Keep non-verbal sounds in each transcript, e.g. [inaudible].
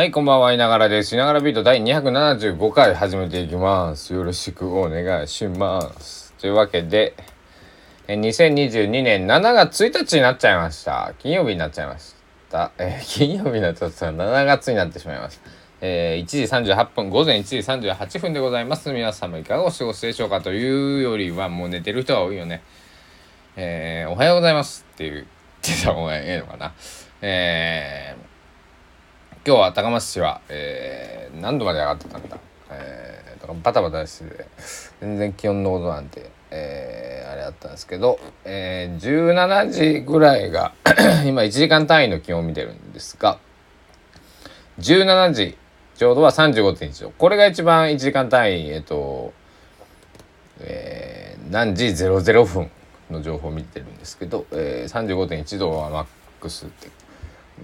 はい、こんばんは、いながらです。いながらビート第275回始めていきます。よろしくお願いします。というわけで、え2022年7月1日になっちゃいました。金曜日になっちゃいました。えー [laughs] 金曜日になっちゃった7月になってしまいました。えー1時38分、午前1時38分でございます。皆様いかがお過ごしでしょうかというよりは、もう寝てる人が多いよね。えーおはようございますっていう、言ってた方がええのかな。えー今日は高松市は、えー何度まで上がってたんだ、えー、バタバタしてて全然気温のことなんて、えーあれだったんですけど、えー17時ぐらいが今1時間単位の気温を見てるんですが17時ちょうどは35.1度。これが一番1時間単位えっと、えー何時00分の情報を見てるんですけど、えー、35.1度はマックスって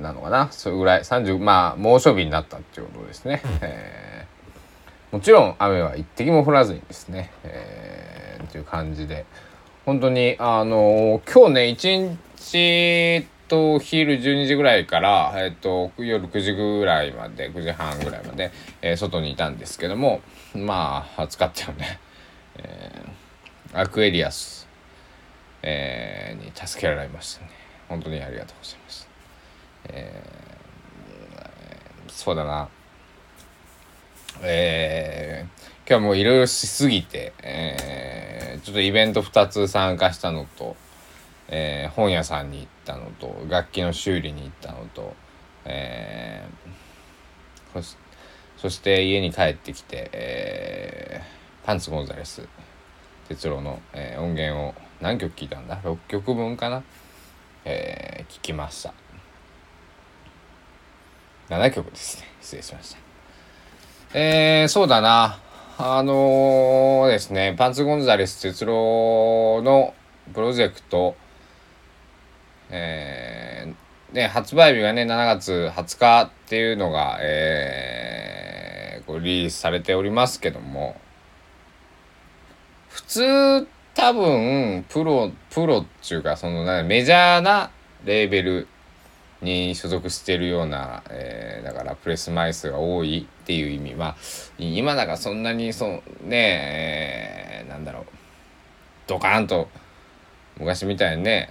なのかな。それぐらい30まあ猛暑日になったっていうことですね、えーもちろん雨は一滴も降らずにですね、えーっていう感じで。本当にあの今日ね一日と昼12時ぐらいから、えっと夜9時ぐらいまで9時半ぐらいまで、えー外にいたんですけどもまあ暑かったよね、えーアクエリアス、えーに助けられましたね。本当にありがとうございますそうだな。えー今日はもういろいろしすぎて、えーちょっとイベント2つ参加したのと、えー本屋さんに行ったのと楽器の修理に行ったのと、えーそしそして家に帰ってきて、えーパンツゴンザレス哲郎の、えー音源を何曲聴いたんだ？6曲分かな、えー聞きました。7曲ですね。失礼しました。えー、そうだな。あのーですねパンツゴンザレス哲郎のプロジェクトえーね、発売日がね7月20日っていうのが、えーこリリースされておりますけども普通多分プロプロっていうかそのなメジャーなレーベルに所属してるような、えーだからプレス枚数が多いっていう意味。まあ今だからそんなにそうね、えーなんだろう。ドカーンと昔みたいにね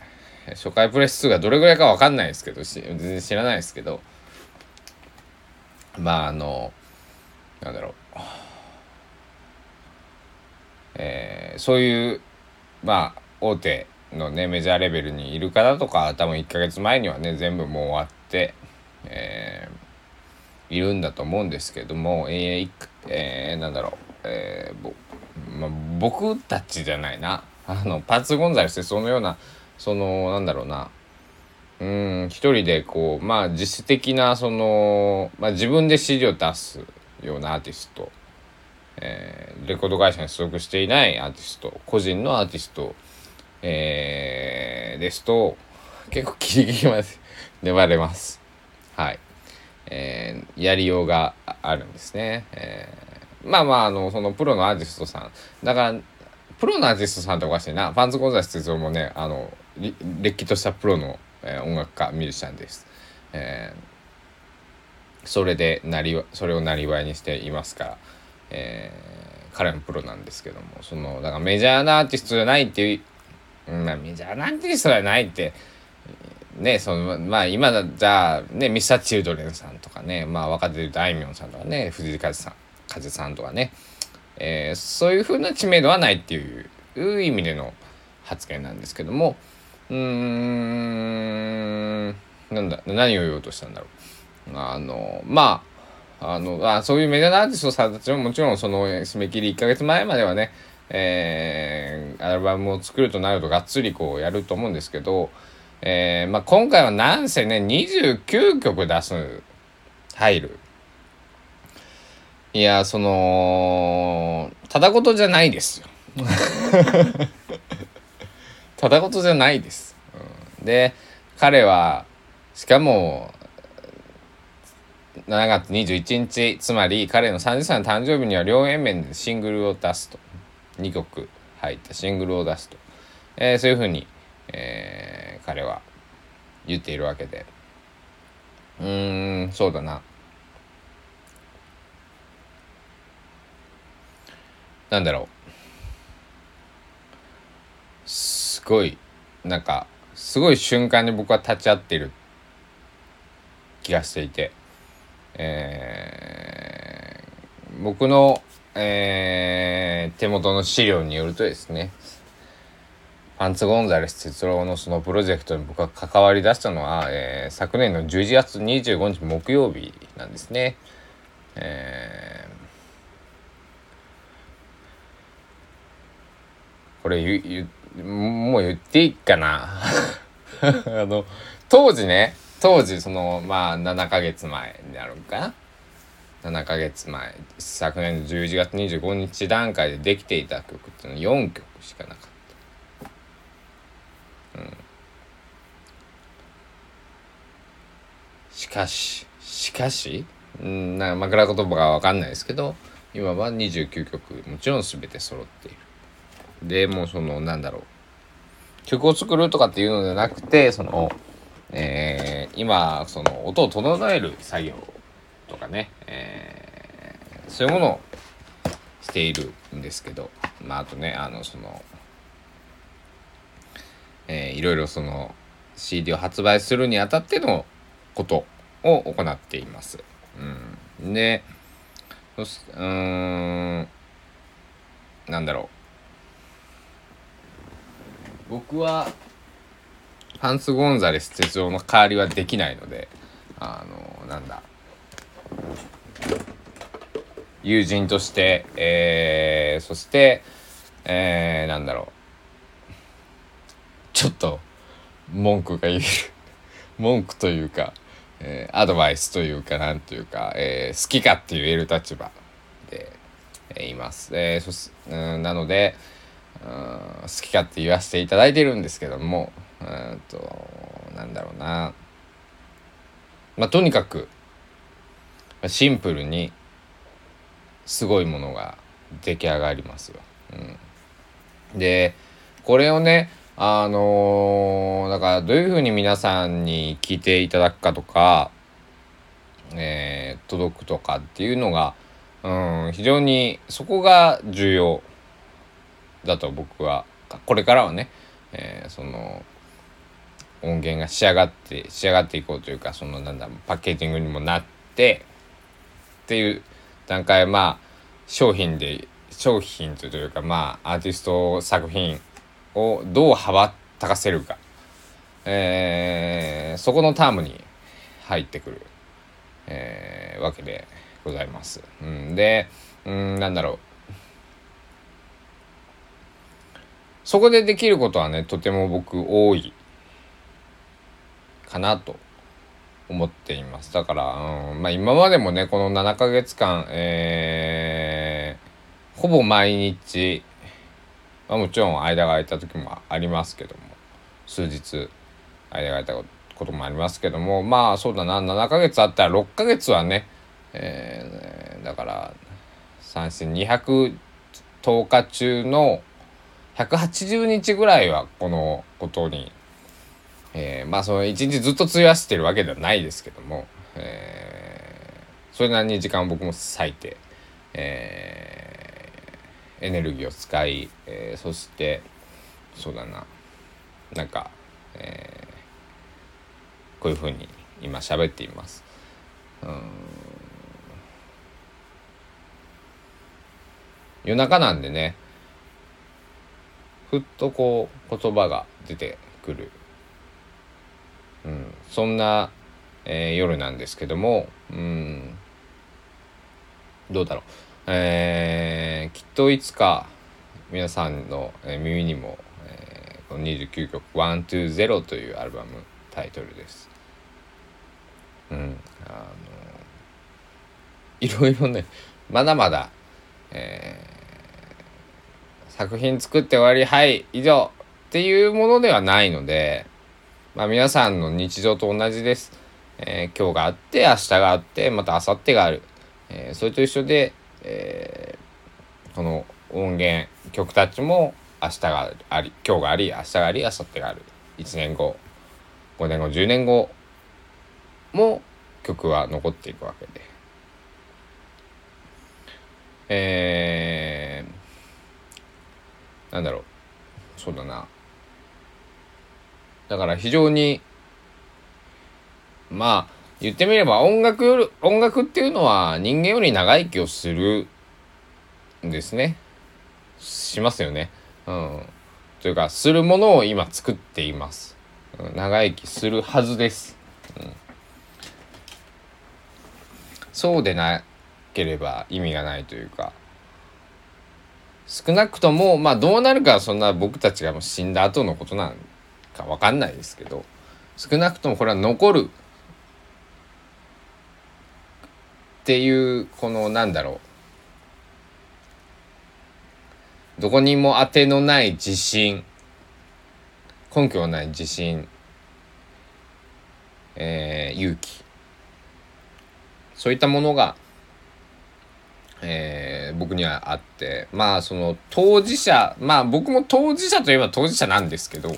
初回プレス数がどれぐらいかわかんないですけどし全然知らないですけど。まああのなんだろう。えーそういうまあ大手のねメジャーレベルにいる方とか多分1ヶ月前にはね全部もう終わって、えーいるんだと思うんですけども、えーいくえーなんだろう、えーぼま、僕たちじゃないな。[laughs] あのパーツゴンザレスってそのようなそのなんだろうな。うん一人でこうまあ自主的なその、まあ、自分で CD を出すようなアーティスト。えーレコード会社に所属していないアーティスト。個人のアーティスト、えーですと結構ギリギリまで粘れます。はい、えーやりようがあるんですね、えーまあまああのそのプロのアーティストさん。だからプロのアーティストさんとおかしいな。パンツゴンザレス哲夫もねあのれっきとしたプロの、えー音楽家ミュージシャンです、えーそれでなりそれをなりわいにしていますから、えー彼もプロなんですけども。そのだからメジャーなアーティストじゃないっていう、まあ、メジャーなアーティストじゃないって。ねそのまあ今だじゃあねミスターチルドレンさんとかねまあ若手で言うとあいみょんさんとかね藤井風さん風さんとかね、えーそういうふうな知名度はないっていう意味での発言なんですけども。うーんなんだ何を言おうとしたんだろう。あのまああのあそういうメジャーアーティストさんたちももちろんその締め切り1ヶ月前まではね、えーアルバムを作るとなるとがっつりこうやると思うんですけど、えーまあ、今回はなんせね29曲出す入る。いやそのただ事じゃないですよ。[laughs] ただ事じゃないです、うん。で彼はしかも7月21日つまり彼の30歳の誕生日には両 A 面でシングルを出すと。2曲入ったシングルを出すと、えー、そういうふうに、えー、彼は言っているわけで。うーんそうだな。なんだろう。すごいなんかすごい瞬間に僕は立ち会ってる気がしていて、えー、僕のえー、手元の資料によるとですねパンツ・ゴンザレス哲郎のそのプロジェクトに僕が関わり出したのは、えー、昨年の11月25日木曜日なんですね。えー、これ言もう言っていいかな？[laughs] あの当時ね当時そのまあ7ヶ月前になるんかな？7ヶ月前昨年の11月25日段階でできていた曲っていうのは4曲しかなかった。うんしかししかしうんな枕言葉が分かんないですけど今は29曲もちろん全て揃っている。でもそのなんだろう曲を作るとかっていうのではなくてその、えー、今その音を整える作業とかね、えー、そういうものをしているんですけど、まあ、あとねあのそのえー、いろいろその CD を発売するにあたってのことを行っています。うん、でそしうんなんだろう。僕はハンス・ゴンザレス哲夫の代わりはできないのであのなんだ。友人として、えー、そして、えー、なんだろう。ちょっと文句が言える。文句というか、えー、アドバイスというかなんというか、えー、好きかって言える立場で、えー、います。えー、そしうんなのでうん好きかって言わせていただいてるんですけどもうんとなんだろうな。まあとにかくシンプルにすごいものが出来上がりますよ。うん、でこれをねあのー、だからどういうふうに皆さんに聞いていただくかとか、えー、届くとかっていうのが、うん、非常にそこが重要だと僕はこれからはね、えー、その音源が仕上がって仕上がっていこうというかそのなんだパッケージングにもなってっていう段階まあ商品で商品というかまあアーティスト作品をどう羽ばたかせるか、えー、そこのタームに入ってくる、えー、わけでございます。うん、で、うん、なんだろう。そこでできることはね、とても僕多いかなと思っています。だから、うん、まあ今までもね、この7ヶ月間、えー、ほぼ毎日、まあ、もちろん間が空いた時もありますけども数日間が空いたこともありますけどもまあそうだな7ヶ月あったら6ヶ月はね、えー、だから三振210日中の180日ぐらいはこのことに、えー、まあその一日ずっと費やしてるわけではないですけども、えー、それなりに時間を僕も割いて、えーエネルギーを使い、えー、そしてそうだななんか、えー、こういうふうに今喋っています。うん夜中なんでねふっとこう言葉が出てくる、そんな、えー、夜なんですけども、うん、どうだろう。えー、きっといつか皆さんの耳にも、えー、この29曲「120」というアルバムタイトルです。うん、あのいろいろねまだまだ、えー、作品作って終わりはい以上っていうものではないので、まあ、皆さんの日常と同じです。えー、今日があって明日があってまた明後日がある、えー、それと一緒でえー、この音源曲たちも明日があり今日があり明日があり明後日がある1年後5年後10年後も曲は残っていくわけで。えーなんだろうそうだなだから非常にまあ言ってみれば音楽より音楽っていうのは人間より長生きをするんですね。しますよね。うん。というかするものを今作っています、長生きするはずです、うん、そうでなければ意味がないというか。少なくともまあどうなるかはそんな僕たちがもう死んだ後のことなんか分かんないですけど少なくともこれは残る。っていうこのなんだろう。どこにも当てのない自信。根拠のない自信、えー、勇気。そういったものがえー、僕にはあって。まあその当事者まあ僕も当事者といえば当事者なんですけど、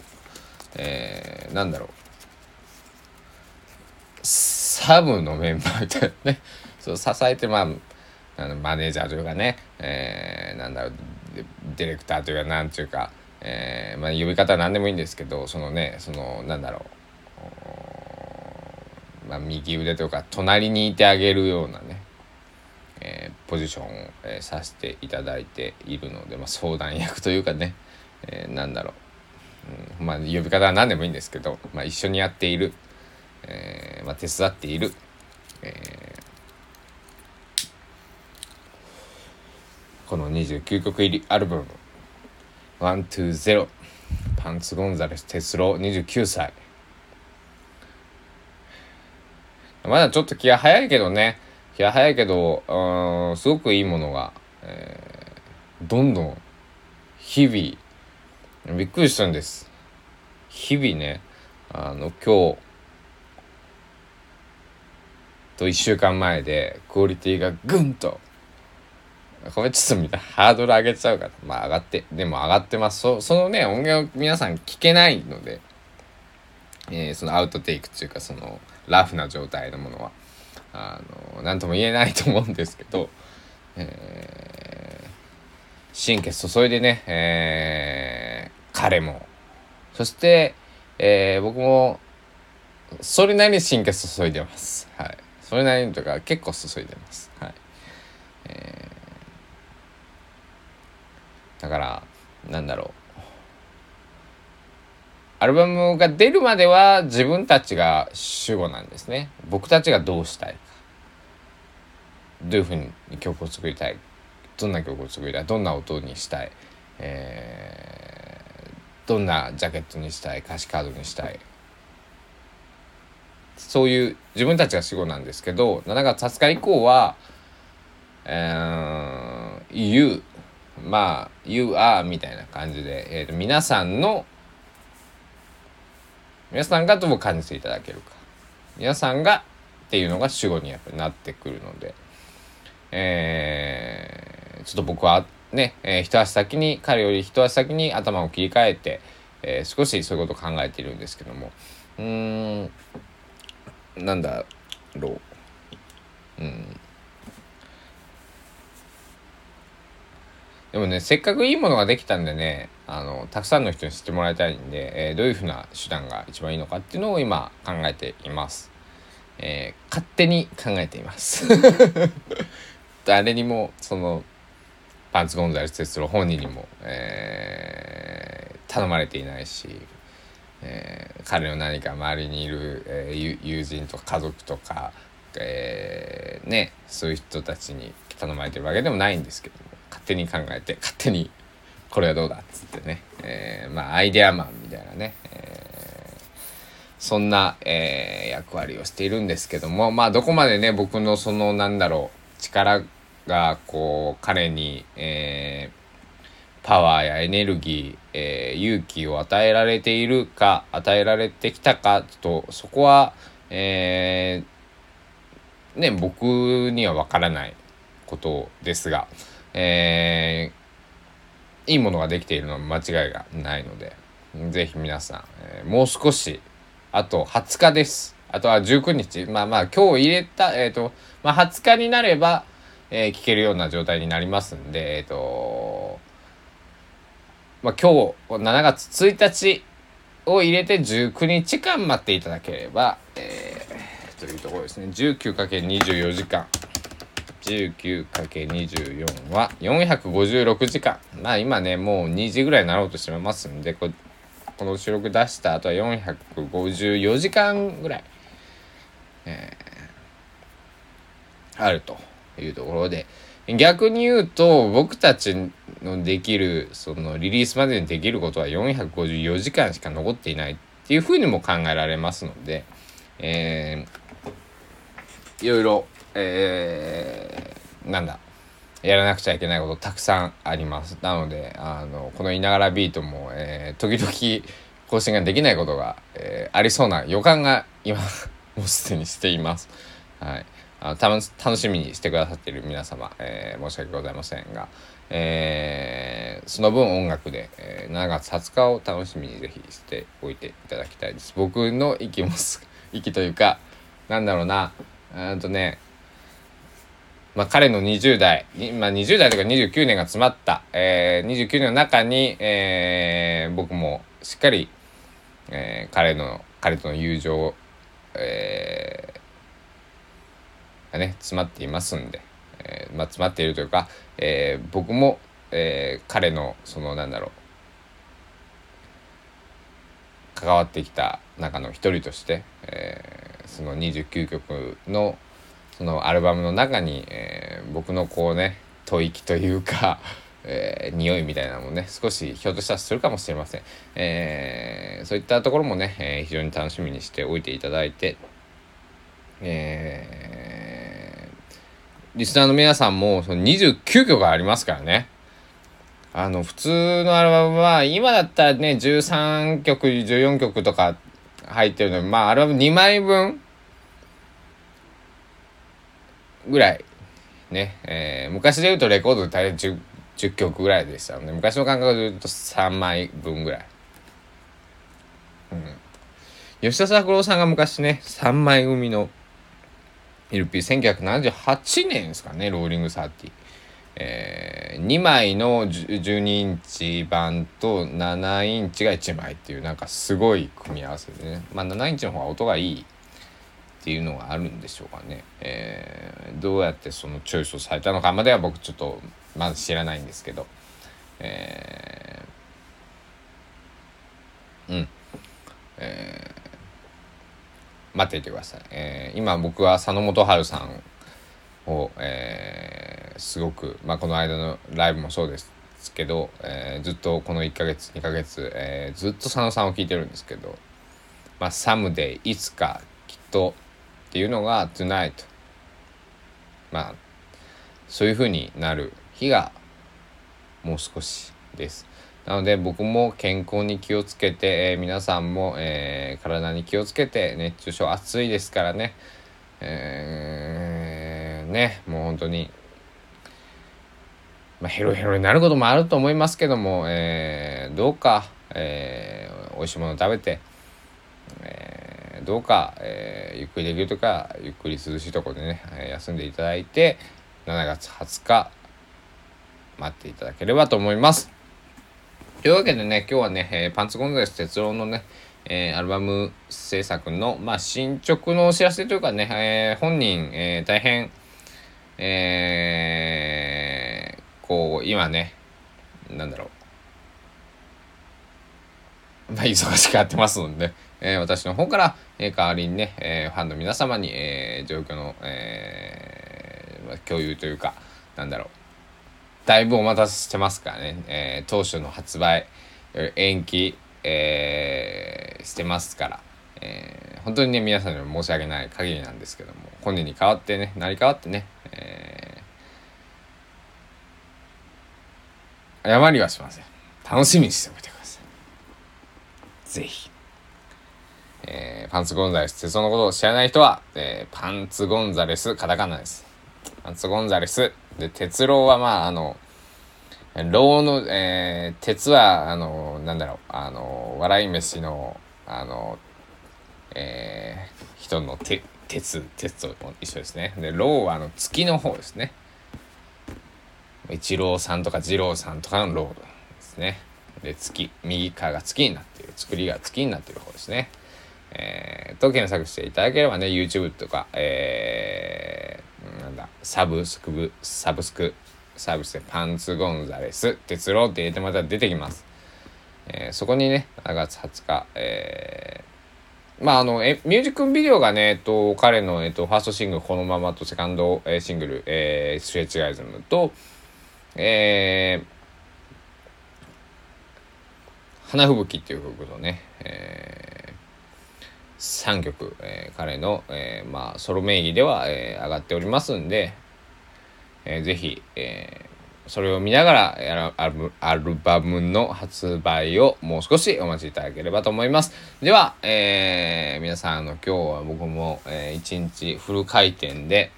えー、なんだろう。サブのメンバーみたいなね。[laughs] そう支えてまああのマネージャーというかね、えー、なんだろう。ディレクターというかなんていうか、えー、まあ、呼び方は何でもいいんですけどそのねそのなんだろう、まあ、右腕というか隣にいてあげるようなね。えー、ポジションを、えー、させていただいているので、まあ、相談役というかね、えー、なんだろう、うん、まあ呼び方は何でもいいんですけど、まあ、一緒にやっている、えーまあ、手伝っている、えー、この29曲入りアルバム「120パンツ・ゴンザレス・テスロー29歳」まだちょっと気が早いけどね。いや早いけどうんすごくいいものが、えー、どんどん日々びっくりしたんです日々ねあの今日と1週間前でクオリティがぐんとこれちょっとみんなハードル上げちゃうからまあ上がってでも上がってますそそのね音源を皆さん聞けないので、えー、そのアウトテイクっていうかそのラフな状態のものは。あの何とも言えないと思うんですけど、えー、神経注いでね、えー、彼もそして、えー、僕もそれなりに神経注いでます。はい。それなりにとか結構注いでます。はい。えー、だからなんだろうアルバムが出るまでは自分たちが主語なんですね。僕たちがどうしたいか。どういうふうに曲を作りたい。どんな曲を作りたい。どんな音にしたい。え、どんなジャケットにしたい。歌詞カードにしたい。そういう自分たちが主語なんですけど、7月20日以降は、えー、You まあ You are みたいな感じで、えーと皆さんの皆さんがどう感じていただけるか皆さんがっていうのが主語にやっぱりなってくるので、えー、ちょっと僕はね、えー、一足先に彼より一足先に頭を切り替えて、えー、少しそういうことを考えているんですけどもうーんなんだろううんでもねせっかくいいものができたんでねあのたくさんの人に知ってもらいたいんで、えー、どういうふうな手段が一番いいのかっていうのを今考えています。えー、勝手に考えています。[laughs] 誰にもそのパンツゴンザレス・テスロ本人にも、えー、頼まれていないし、えー、彼の何か周りにいる、えー、友人とか家族とか、えー、ねそういう人たちに頼まれてるわけでもないんですけども勝手に考えて勝手にこれはどうだっつってね、えー、まあアイデアマンみたいなね、えー、そんな、えー、役割をしているんですけどもまあどこまでね僕のそのなんだろう力がこう彼に、えー、パワーやエネルギー、えー、勇気を与えられているか与えられてきたかとそこは、えー、ね僕には分からないことですが。え、いいものができているのは間違いがないので、ぜひ皆さん、え、もう少し、あと20日です。あとは19日。まあまあ、今日入れた、えっ、と、まあ20日になれば、えー、聞けるような状態になりますんで、えっ、ー、と、まあ、今日7月1日を入れて19日間待っていただければ、えー、というところですね。19×24 時間。19×24 は456時間。まあ今ねもう2時ぐらいになろうとしてますんでここの収録出した後は454時間ぐらい、えー、あると。いうところで逆に言うと僕たちのできるそのリリースまでにできることは454時間しか残っていないっていうふうにも考えられますので、えー、いろいろ、えー、なんだやらなくちゃいけないことたくさんあります。なので、あの、このいながらビートも、えー、時々更新ができないことが、えー、ありそうな予感が今、もうすでにしています。はい。あた楽しみにしてくださっている皆様、えー、申し訳ございませんが、えー、その分音楽で、えー、7月20日を楽しみにぜひしておいていただきたいです。僕の息も [laughs] 息というか、なんだろうな、うんとね、まあ、彼の20代、まあ、20代とか29年が詰まった、えー、29年の中に、えー、僕もしっかり、えー、彼の彼との友情を、えー、がね詰まっていますんで、えーまあ、詰まっているというか、えー、僕も、えー、彼のそのなんだろう関わってきた中の一人として、えー、その29曲のそのアルバムの中に、えー、僕のこうね吐息というか [laughs] えー、匂いみたいなのもね少しひょっとしたらするかもしれません、えー、そういったところもね、え、非常に楽しみにしておいていただいて、え、リスナーの皆さんもその29曲ありますからね。あの普通のアルバムは今だったらね13曲14曲とか入ってるのでまあアルバム2枚分ぐらいね、えー、昔で言うとレコードで大体 10, 10曲ぐらいでしたね。昔の感覚で言うと3枚分ぐらい、うん、吉田拓郎さんが昔ね3枚組の LP1978 年ですかねローリングサーティえー、2枚の12インチ版と7インチが1枚っていうなんかすごい組み合わせでね。まあ7インチの方が音がいいっていうのがあるんでしょうかね、えー、どうやってそのチョイスをされたのか。までは僕ちょっとまだ知らないんですけど。えー、うん。えー、待っていてください、えー、今僕は佐野元春さんを、えー、すごく、まあ、この間のライブもそうですけど、えー、ずっとこの1ヶ月2ヶ月、えー、ずっと佐野さんを聴いてるんですけど「まあ、サムデイいつかきっと」っていうのが「Tonight」まあそういう風になる日がもう少しです。なので僕も健康に気をつけて、えー、皆さんも、えー、体に気をつけて熱中症暑いですからね、えー、ねもう本当に、まあ、ヘロヘロになることもあると思いますけども、えどうか、えー、美味しいもの食べて、えどうか、え、ゆっくりできるとかゆっくり涼しいところでね、休んでいただいて7月20日待っていただければと思います。というわけでね今日はね、えー、パンツゴンザレス哲郎のねえー、アルバム制作の、まあ、進捗のお知らせというかね、えー、本人、えー、大変、えー、こう、今ね、なんだろう、まあ、忙しくやってますので、ね、え、私の方から、えー、代わりにね、えー、ファンの皆様に、えー、状況の、えー、共有というか、なんだろう、だいぶお待たせしてますからね、えー、当初の発売、延期、えー、してますから、えー、本当にね、皆さんには申し訳ない限りなんですけども、本人に代わってね、成り代わってね、えー、謝りはしません。楽しみにしておいてください。ぜひ。えー、パンツゴンザレス、鉄道のことを知らない人は、えー、パンツゴンザレス、カタカナです。パンツゴンザレス。で、鉄郎はまあ、あの、牢の、えー、鉄は、あの、なんだろう、あの、笑い飯の、あの、えー、人のて鉄、鉄と一緒ですね。で、牢は、あの、月の方ですね。一郎さんとか二郎さんとかの牢ですね。で月右側が月になっている作りが月になっている方ですね。えー、と検索していただければね YouTube とか、えー、なんだサブスクブサブスクサービスでパンツゴンザレス鉄郎って入れてもらった出てきます。えー、そこにね7月20日、えー、まああのえミュージックビデオがね、えっと、彼の、えっと、ファーストシングル「このまま」とセカンド、えー、シングル「えー、スレッチガイズムと」えー、花吹雪っていう曲とね、えー、3曲、えー、彼の、えー、まあ、ソロ名義では、えー、上がっておりますんで、えー、ぜひ、えー、それを見ながらアルアルバムの発売をもう少しお待ちいただければと思います。では、えー、皆さんあの今日は僕も、えー、一日フル回転で、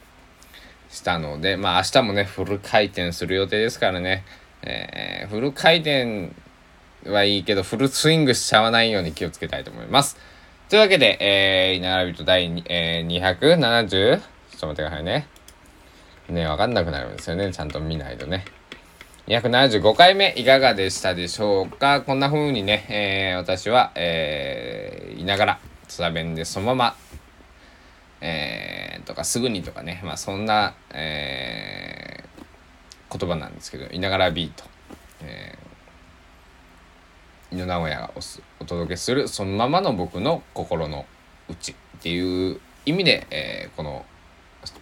したので、まあ明日もね、フル回転する予定ですからね、えー、フル回転はいいけど、フルスイングしちゃわないように気をつけたいと思います。というわけで、えー、稲並と第、えー、270? ちょっと待ってくださいね。ね、わかんなくなるんですよね。ちゃんと見ないとね。275回目いかがでしたでしょうか？こんな風にね、えー、私は、えー、いながら、津田弁でそのままえー、とかすぐにとかね、まあそんな、えー、言葉なんですけど、いながらビート、えー、井野直哉がお届けするそのままの僕の心の内っていう意味で、えー、この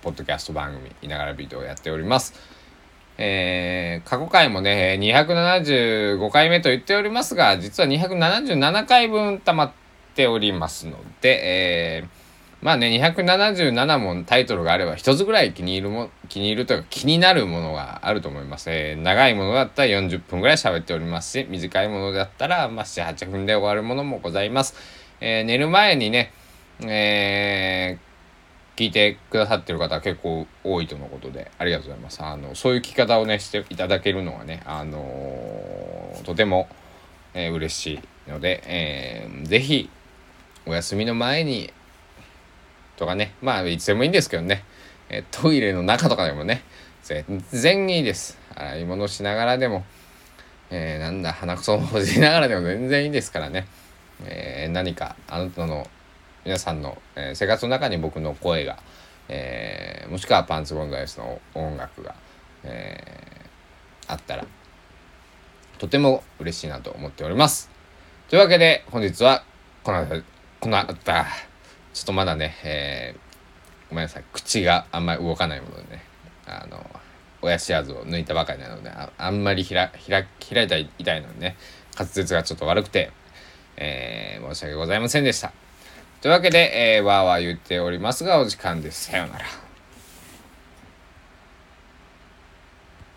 ポッドキャスト番組いながらビートをやっております。えー、過去回もね、275回目と言っておりますが、実は277回分溜まっておりますので、えーまあね、277もタイトルがあれば一つぐらい気に入るも、気に入るというか気になるものがあると思います。えー、長いものだったら40分ぐらい喋っておりますし、短いものだったら、まあ、7、8分で終わるものもございます。えー、寝る前にね、えー、聞いてくださってる方結構多いとのことで、ありがとうございます。あの、そういう聞き方をね、していただけるのはね、あの、とても、えー、嬉しいので、えー、ぜひ、お休みの前にとかね。まあいつでもいいんですけどね、えトイレの中とかでもね。全然いいです。洗い物しながらでも、えー、なんだ鼻くそをほじりながらでも [laughs] 全然いいですからね、えー、何かあなたの皆さんの、えー、生活の中に僕の声が、えー、もしくはパンツゴンザイスの音楽が、えー、あったらとても嬉しいなと思っております。というわけで本日はこのこの後ちょっとまだね、えー、ごめんなさい、口があんまり動かないものでね、あの、親知らずを抜いたばかりなので、ああんまり開開開いた痛いのでね、滑舌がちょっと悪くて、えー、申し訳ございませんでした。というわけで、えー、わーわー言っておりますが、お時間です。さようなら。